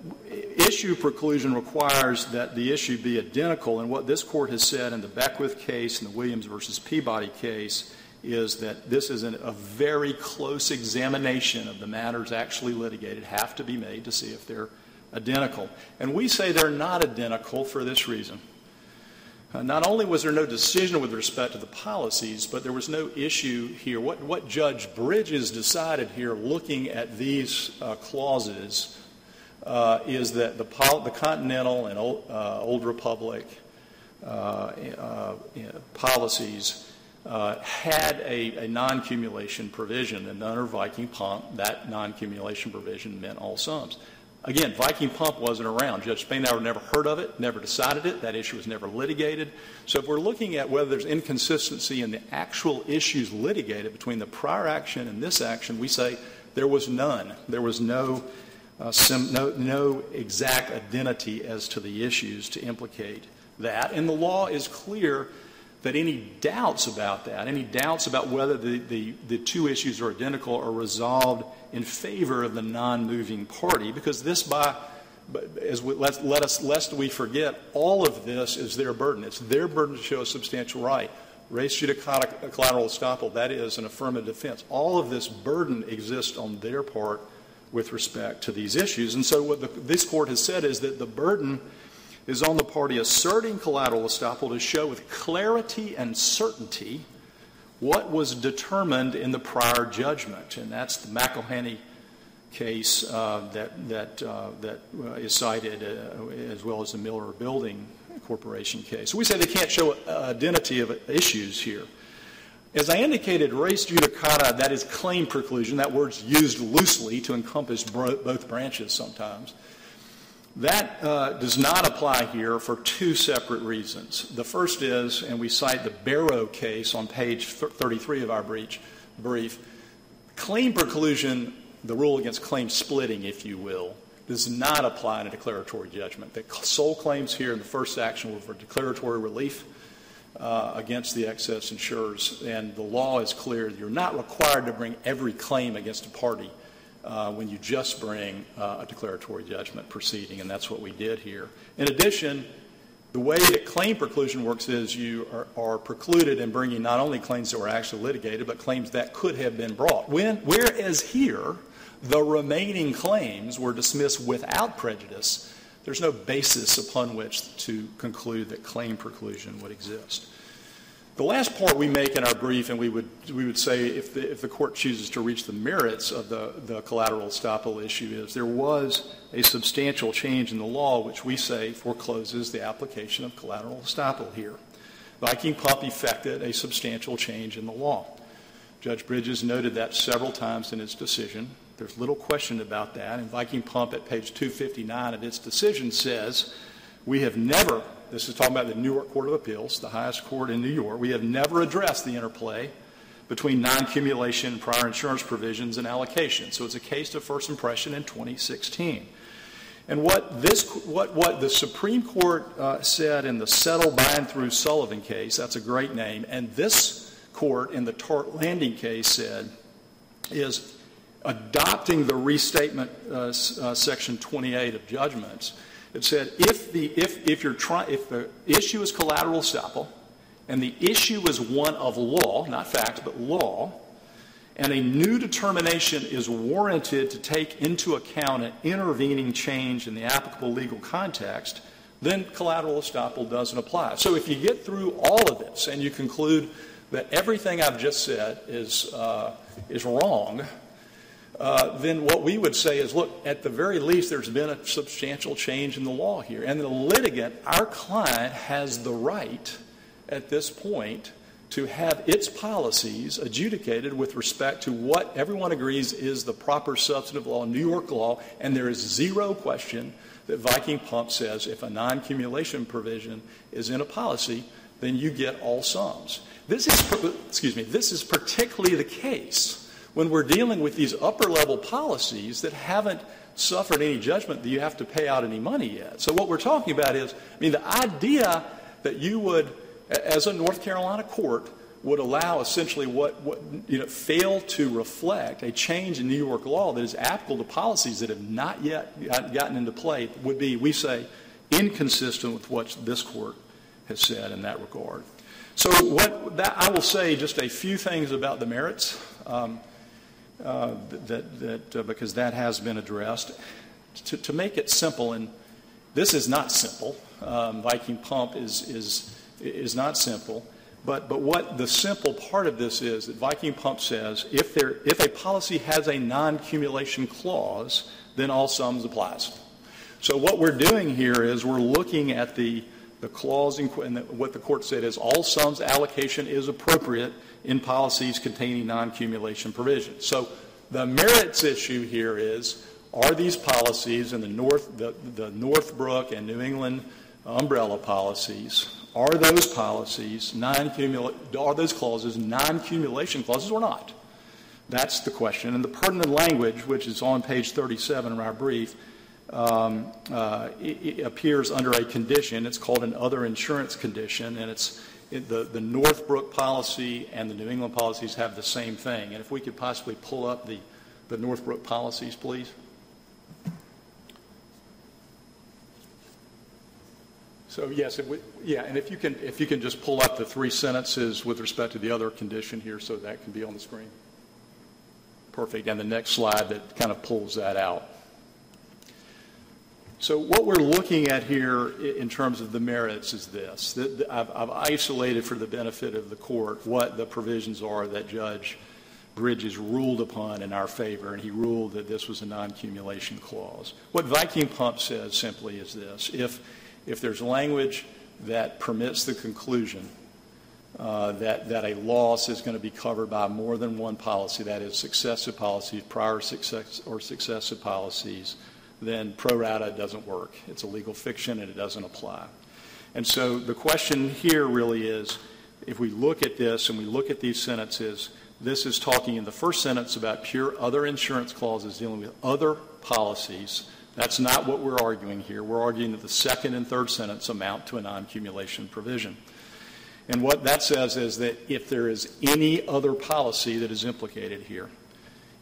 issue preclusion requires that the issue be identical, and what this court has said in the Beckwith case and the Williams versus Peabody case is that this is an, a very close examination of the matters actually litigated have to be made to see if they're identical. And we say they're not identical for this reason. Uh, not only was there no decision with respect to the policies, but there was no issue here. What, what Judge Bridges decided here, looking at these uh, clauses, uh, is that the, the Continental and Old, uh, Old Republic uh, uh, policies had a, a non cumulation provision, and under Viking Pump, that non cumulation provision meant all sums. Again, Viking Pump wasn't around. Judge Spainhour never heard of it, never decided it. That issue was never litigated. So if we're looking at whether there's inconsistency in the actual issues litigated between the prior action and this action, we say there was none. There was no, uh, sim, no, no exact identity as to the issues to implicate that. And the law is clear that any doubts about that, any doubts about whether the, the, the two issues are identical, are resolved in favor of the non moving party, because this, by as we, let, let us, lest we forget, all of this is their burden. It's their burden to show a substantial right. Res judicata collateral estoppel, that is an affirmative defense. All of this burden exists on their part with respect to these issues. And so, what the, this court has said is that the burden is on the party asserting collateral estoppel to show with clarity and certainty what was determined in the prior judgment. And that's the McElhenney case uh, that, that, uh, that uh, is cited, uh, as well as the Miller Building Corporation case. So we say they can't show identity of issues here. As I indicated, res judicata, that is claim preclusion, that word's used loosely to encompass both branches sometimes. That uh, does not apply here for two separate reasons. The first is, and we cite the Barrow case on page 33 of our brief, brief claim preclusion, the rule against claim splitting, if you will, does not apply in a declaratory judgment. The sole claims here in the first action were for declaratory relief uh, against the excess insurers, and the law is clear. You're not required to bring every claim against a party uh, when you just bring uh, a declaratory judgment proceeding, and that's what we did here. In addition, the way that claim preclusion works is you are, are, precluded in bringing not only claims that were actually litigated, but claims that could have been brought. When, whereas here, the remaining claims were dismissed without prejudice, there's no basis upon which to conclude that claim preclusion would exist. The last point we make in our brief, and we would, we would say if the, if the court chooses to reach the merits of the, the collateral estoppel issue, is there was a substantial change in the law which we say forecloses the application of collateral estoppel here. Viking Pump effected a substantial change in the law. Judge Bridges noted that several times in his decision. There's little question about that. And Viking Pump at page 259 of its decision says, We have never this is talking about the New York Court of Appeals, the highest court in New York. We have never addressed the interplay between non-accumulation, prior insurance provisions, and allocation. So it's a case of first impression in 2016. And what this, what, what the Supreme Court uh, said in the Settle by and through Sullivan case, that's a great name, and this court in the Tar Landing case said, is adopting the restatement uh, uh, section 28 of judgments it said if the if if you're trying if the issue is collateral estoppel and the issue is one of law, not fact, but law, and a new determination is warranted to take into account an intervening change in the applicable legal context, then collateral estoppel doesn't apply. So if you get through all of this and you conclude that everything I've just said is, uh, is wrong, uh, then what we would say is look, at the very least, there's been a substantial change in the law here. And the litigant, our client, has the right at this point to have its policies adjudicated with respect to what everyone agrees is the proper substantive law, New York law, and there is zero question that Viking Pump says if a non cumulation provision is in a policy, then you get all sums. This is, excuse me, this is particularly the case when we're dealing with these upper level policies that haven't suffered any judgment that you have to pay out any money yet. So what we're talking about is, I mean, the idea that you would, as a North Carolina court, would allow essentially what, what you know, fail to reflect a change in New York law that is applicable to policies that have not yet gotten into play would be, we say, inconsistent with what this court has said in that regard. So what that, I will say just a few things about the merits. Um, uh, that, that uh, because that has been addressed. To, to, make it simple, and this is not simple. Um, Viking Pump is, is, is not simple. But, but what the simple part of this is that Viking Pump says if, there, if a policy has a non cumulation clause, then all sums applies. So what we're doing here is we're looking at the, the clause, in, and the, what the court said is all sums allocation is appropriate in policies containing non-cumulation provisions. So the merits issue here is, are these policies in the, North, the, the Northbrook and New England umbrella policies, are those policies non are those clauses non-cumulation clauses or not? That's the question. And the pertinent language, which is on page 37 of our brief, um, uh, it, it appears under a condition. It's called an other insurance condition, and it's the, the Northbrook policy and the New England policies have the same thing. And if we could possibly pull up the, the Northbrook policies, please. So yes, would, yeah, and if you can if you can just pull up the three sentences with respect to the other condition here, so that can be on the screen. Perfect. And the next slide that kind of pulls that out. So what we're looking at here in terms of the merits is this. I've, I've, isolated for the benefit of the court what the provisions are that Judge Bridges ruled upon in our favor, and he ruled that this was a non-cumulation clause. What Viking Pump says simply is this. If, if there's language that permits the conclusion uh, that, that a loss is going to be covered by more than one policy, that is successive policies, prior success or successive policies, then pro rata doesn't work. It's a legal fiction and it doesn't apply. And so the question here really is if we look at this and we look at these sentences, this is talking in the first sentence about pure other insurance clauses dealing with other policies. That's not what we're arguing here. We're arguing that the second and third sentence amount to a non cumulation provision. And what that says is that if there is any other policy that is implicated here,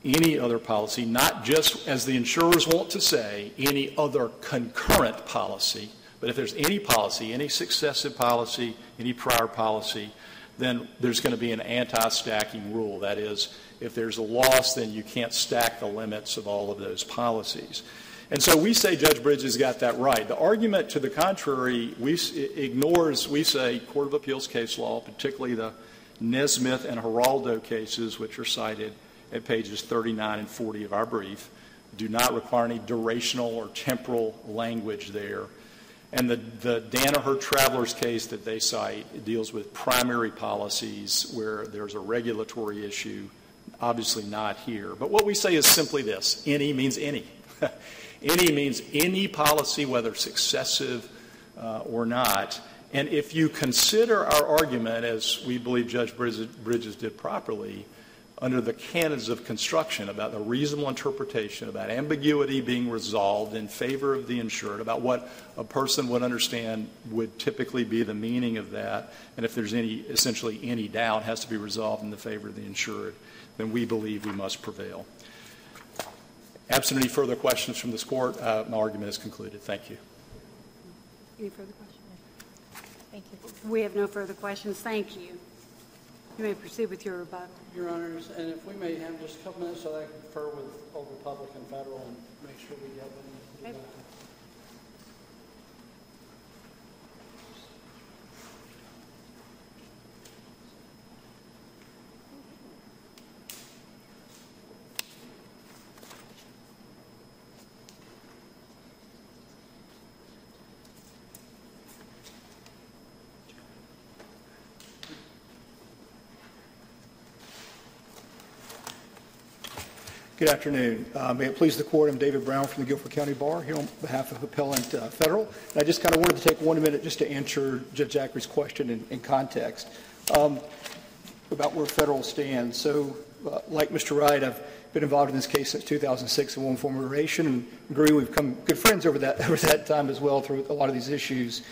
any other policy, not just, as the insurers want to say, any other concurrent policy, but if there's any policy, any successive policy, any prior policy, then there's going to be an anti stacking rule. That is, if there's a loss, then you can't stack the limits of all of those policies. And so we say Judge Bridges got that right. The argument to the contrary we, ignores, we say, Court of Appeals case law, particularly the Nesmith and Hiraldo cases, which are cited at pages 39 and 40 of our brief do not require any durational or temporal language there. And the, the Danaher Travelers case that they cite deals with primary policies where there's a regulatory issue, obviously not here. But what we say is simply this any means any. any means any policy, whether successive uh, or not. And if you consider our argument, as we believe Judge Bridges did properly, under the canons of construction about the reasonable interpretation, about ambiguity being resolved in favor of the insured, about what a person would understand would typically be the meaning of that, and if there's any, essentially any doubt, has to be resolved in the favor of the insured, then we believe we must prevail. Absent any further questions from this court, uh, my argument is concluded. Thank you. Any further questions? Thank you. We have no further questions. Thank you. You may proceed with your rebuttal. Your Honors, and if we may have just a couple minutes so that I can confer with Old Republic and federal and make sure we get them. Okay. Good afternoon. Uh, May it please the court, I'm David Brown from the Guilford County Bar here on behalf of Appellant uh, Federal. And I just kind of wanted to take one minute just to answer Judge Zachary's question in, in context um, about where Federal stands. So, uh, like Mr. Wright, I've been involved in this case since 2006 in one form or iteration, and agree we've become good friends over that over that time as well through a lot of these issues.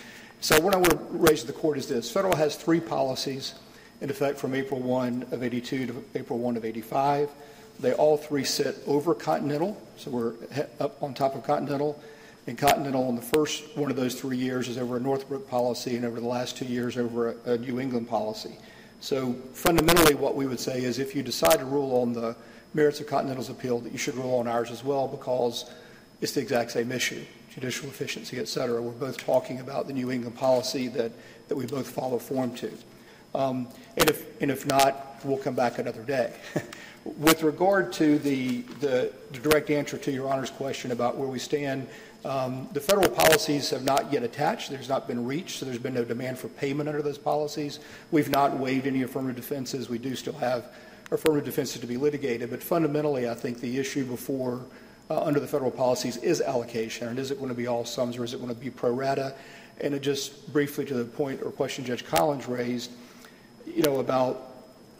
So, what I want to raise to the court is this: Federal has three policies in effect from April 1 of 82 to April 1 of 85. They all three sit over Continental, so we're up on top of Continental. And Continental in the first one of those three years is over a Northbrook policy, and over the last two years over a, a New England policy. So fundamentally, what we would say is if you decide to rule on the merits of Continental's appeal, that you should rule on ours as well because it's the exact same issue, judicial efficiency, et cetera. We're both talking about the New England policy that, that we both follow form to. Um, and, if, and if not, we'll come back another day. With regard to the, the, direct answer to Your Honor's question about where we stand, um, the federal policies have not yet attached. There's not been reached, so there's been no demand for payment under those policies. We've not waived any affirmative defenses. We do still have affirmative defenses to be litigated, but fundamentally, I think the issue before uh, under the federal policies is allocation, and is it going to be all sums or is it going to be pro rata? And just briefly to the point or question Judge Collins raised, you know, about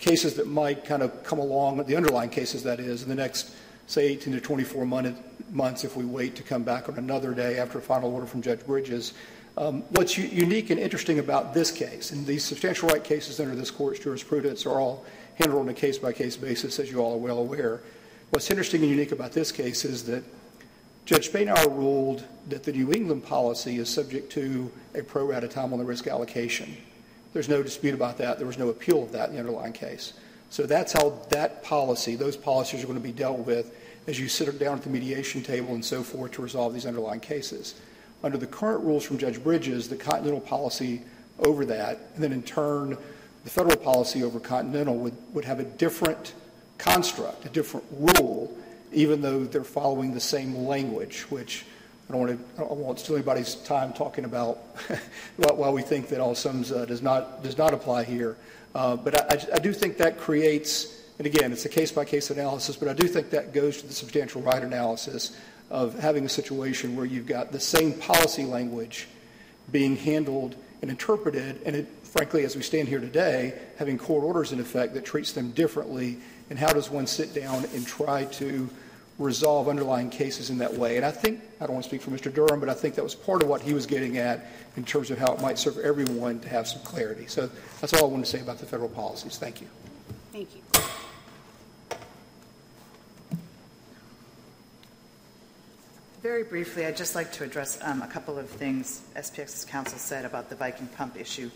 cases that might kind of come along, the underlying cases that is, in the next, say, 18 to 24 months if we wait to come back on another day after a final order from Judge Bridges. Um, what's u- unique and interesting about this case, and these substantial right cases under this court's jurisprudence are all handled on a case by case basis, as you all are well aware. What's interesting and unique about this case is that Judge Spainhour ruled that the New England policy is subject to a pro rata time on the risk allocation. There's no dispute about that. There was no appeal of that in the underlying case. So that's how that policy, those policies are going to be dealt with as you sit down at the mediation table and so forth to resolve these underlying cases. Under the current rules from Judge Bridges, the Continental policy over that, and then in turn, the federal policy over Continental would, would have a different construct, a different rule, even though they're following the same language, which I don't want to. I don't steal anybody's time talking about why we think that all sums uh, does not does not apply here. Uh, but I, I, do think that creates, and again, it's a case by case analysis. But I do think that goes to the substantial right analysis of having a situation where you've got the same policy language being handled and interpreted, and it, frankly, as we stand here today, having court orders in effect that treats them differently. And how does one sit down and try to resolve underlying cases in that way. And I think, I don't want to speak for Mr. Durham, but I think that was part of what he was getting at in terms of how it might serve everyone to have some clarity. So that's all I want to say about the federal policies. Thank you. Thank you. Very briefly, I'd just like to address um, a couple of things SPX's counsel said about the Viking pump issue.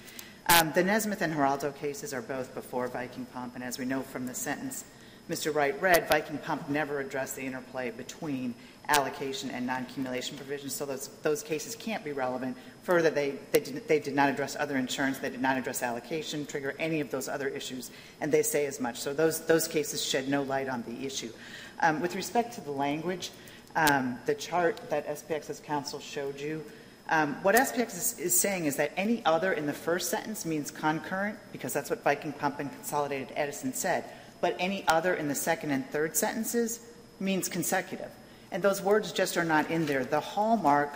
Um, the Nesmith and Hiraldo cases are both before Viking pump, and as we know from the sentence, Mr. Wright read, Viking Pump never addressed the interplay between allocation and non-accumulation provisions, so those, those cases can't be relevant. Further, they, they, did, they did not address other insurance, they did not address allocation, trigger any of those other issues, and they say as much. So those, those cases shed no light on the issue. Um, with respect to the language, um, the chart that SPX's counsel showed you, um, what SPX is, is, saying is that any other in the first sentence means concurrent, because that's what Viking Pump and Consolidated Edison said but any other in the second and third sentences means consecutive. And those words just are not in there. The hallmark,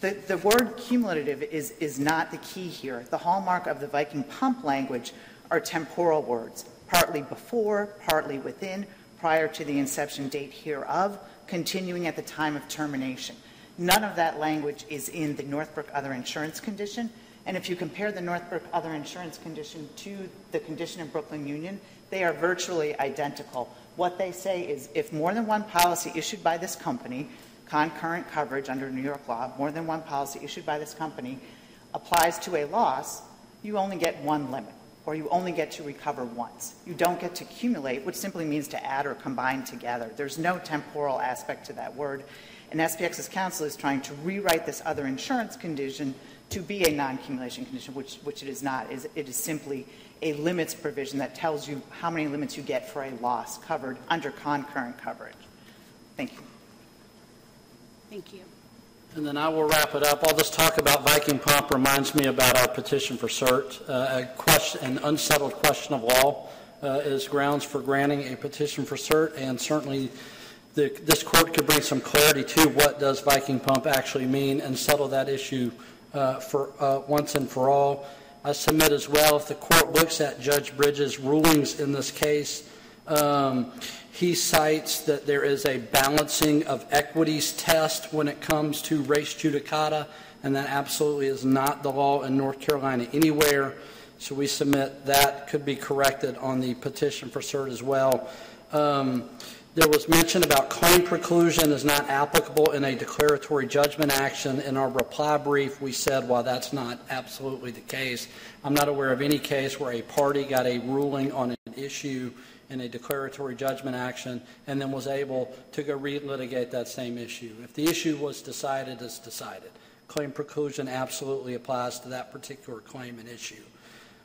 the, the word cumulative is, is not the key here. The hallmark of the Viking pump language are temporal words, partly before, partly within, prior to the inception date hereof, continuing at the time of termination. None of that language is in the Northbrook Other Insurance condition. And if you compare the Northbrook Other Insurance condition to the condition of Brooklyn Union, they are virtually identical. What they say is if more than one policy issued by this company, concurrent coverage under New York law, more than one policy issued by this company applies to a loss, you only get one limit, or you only get to recover once. You don't get to accumulate, which simply means to add or combine together. There's no temporal aspect to that word. And SPX's counsel is trying to rewrite this other insurance condition to be a non-accumulation condition, which, which it is not. It is simply a limits provision that tells you how many limits you get for a loss covered under concurrent coverage. Thank you. Thank you. And then I will wrap it up. All this talk about Viking Pump reminds me about our petition for cert. Uh, a question, an unsettled question of law uh, is grounds for granting a petition for cert, and certainly the- this court could bring some clarity to what does Viking Pump actually mean and settle that issue uh, for uh, once and for all. I submit as well, if the court looks at Judge Bridges' rulings in this case, um, he cites that there is a balancing of equities test when it comes to res judicata, and that absolutely is not the law in North Carolina anywhere. So we submit that could be corrected on the petition for cert as well. Um, there was mention about claim preclusion is not applicable in a declaratory judgment action. In our reply brief, we said, while that's not absolutely the case, I'm not aware of any case where a party got a ruling on an issue in a declaratory judgment action and then was able to go relitigate that same issue. If the issue was decided, it's decided. Claim preclusion absolutely applies to that particular claim and issue.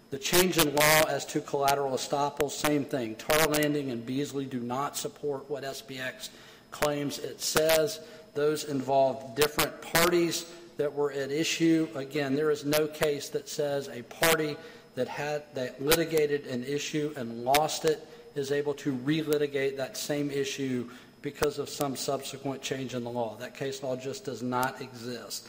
The change in law as to collateral estoppel, same thing. Tar Landing and Beasley do not support what SPX claims it says. Those involve different parties that were at issue. Again, there is no case that says a party that had that litigated an issue and lost it is able to relitigate that same issue because of some subsequent change in the law. That case law just does not exist.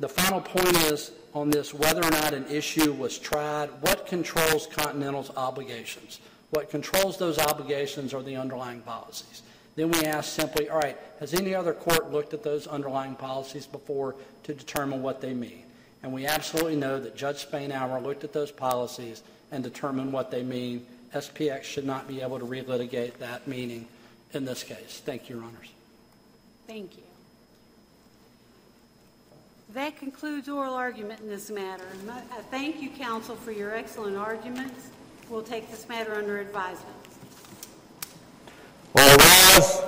The final point is on this whether or not an issue was tried, what controls Continental's obligations? What controls those obligations are the underlying policies. Then we ask simply, all right, has any other court looked at those underlying policies before to determine what they mean? And we absolutely know that Judge Spainhour looked at those policies and determined what they mean. SPX should not be able to relitigate that meaning in this case. Thank you, Your Honors. Thank you. That concludes oral argument in this matter. I uh, thank you, counsel, for your excellent arguments. We'll take this matter under advisement. All rise.